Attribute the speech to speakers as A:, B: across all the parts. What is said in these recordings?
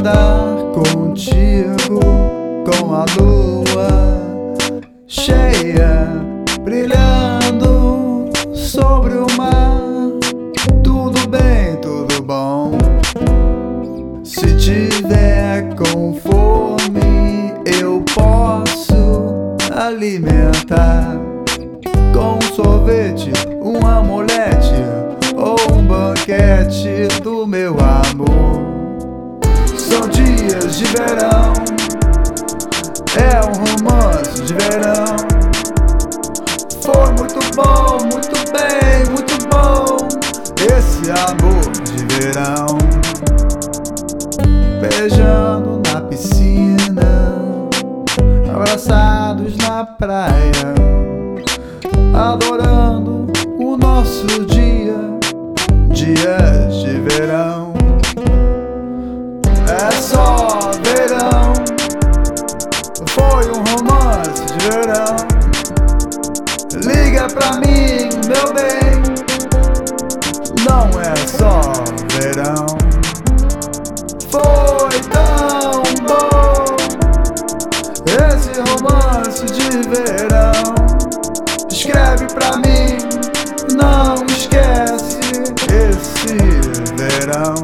A: andar contigo com a lua cheia brilhando sobre o mar. Tudo bem, tudo bom. Se tiver com fome, eu posso alimentar com um sorvete, um amolete ou um banquete do meu amor. São dias de verão, é um romance de verão. Foi muito bom, muito bem, muito bom. Esse amor de verão. Beijando na piscina, abraçados na praia, adorando o nosso dia, dias de pra mim, meu bem, não é só verão. Foi tão bom esse romance de verão. Escreve pra mim, não esquece esse verão.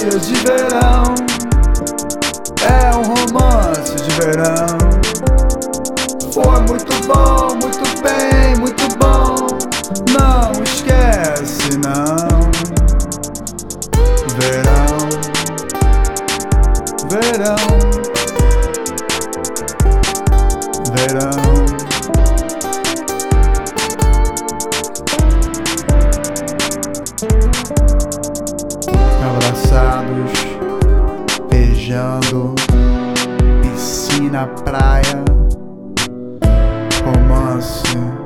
A: Dias de verão, é um romance de verão. Foi muito bom, muito bem, muito bom. Não esquece, não. Verão, verão, verão. Beijando, piscina, praia romance.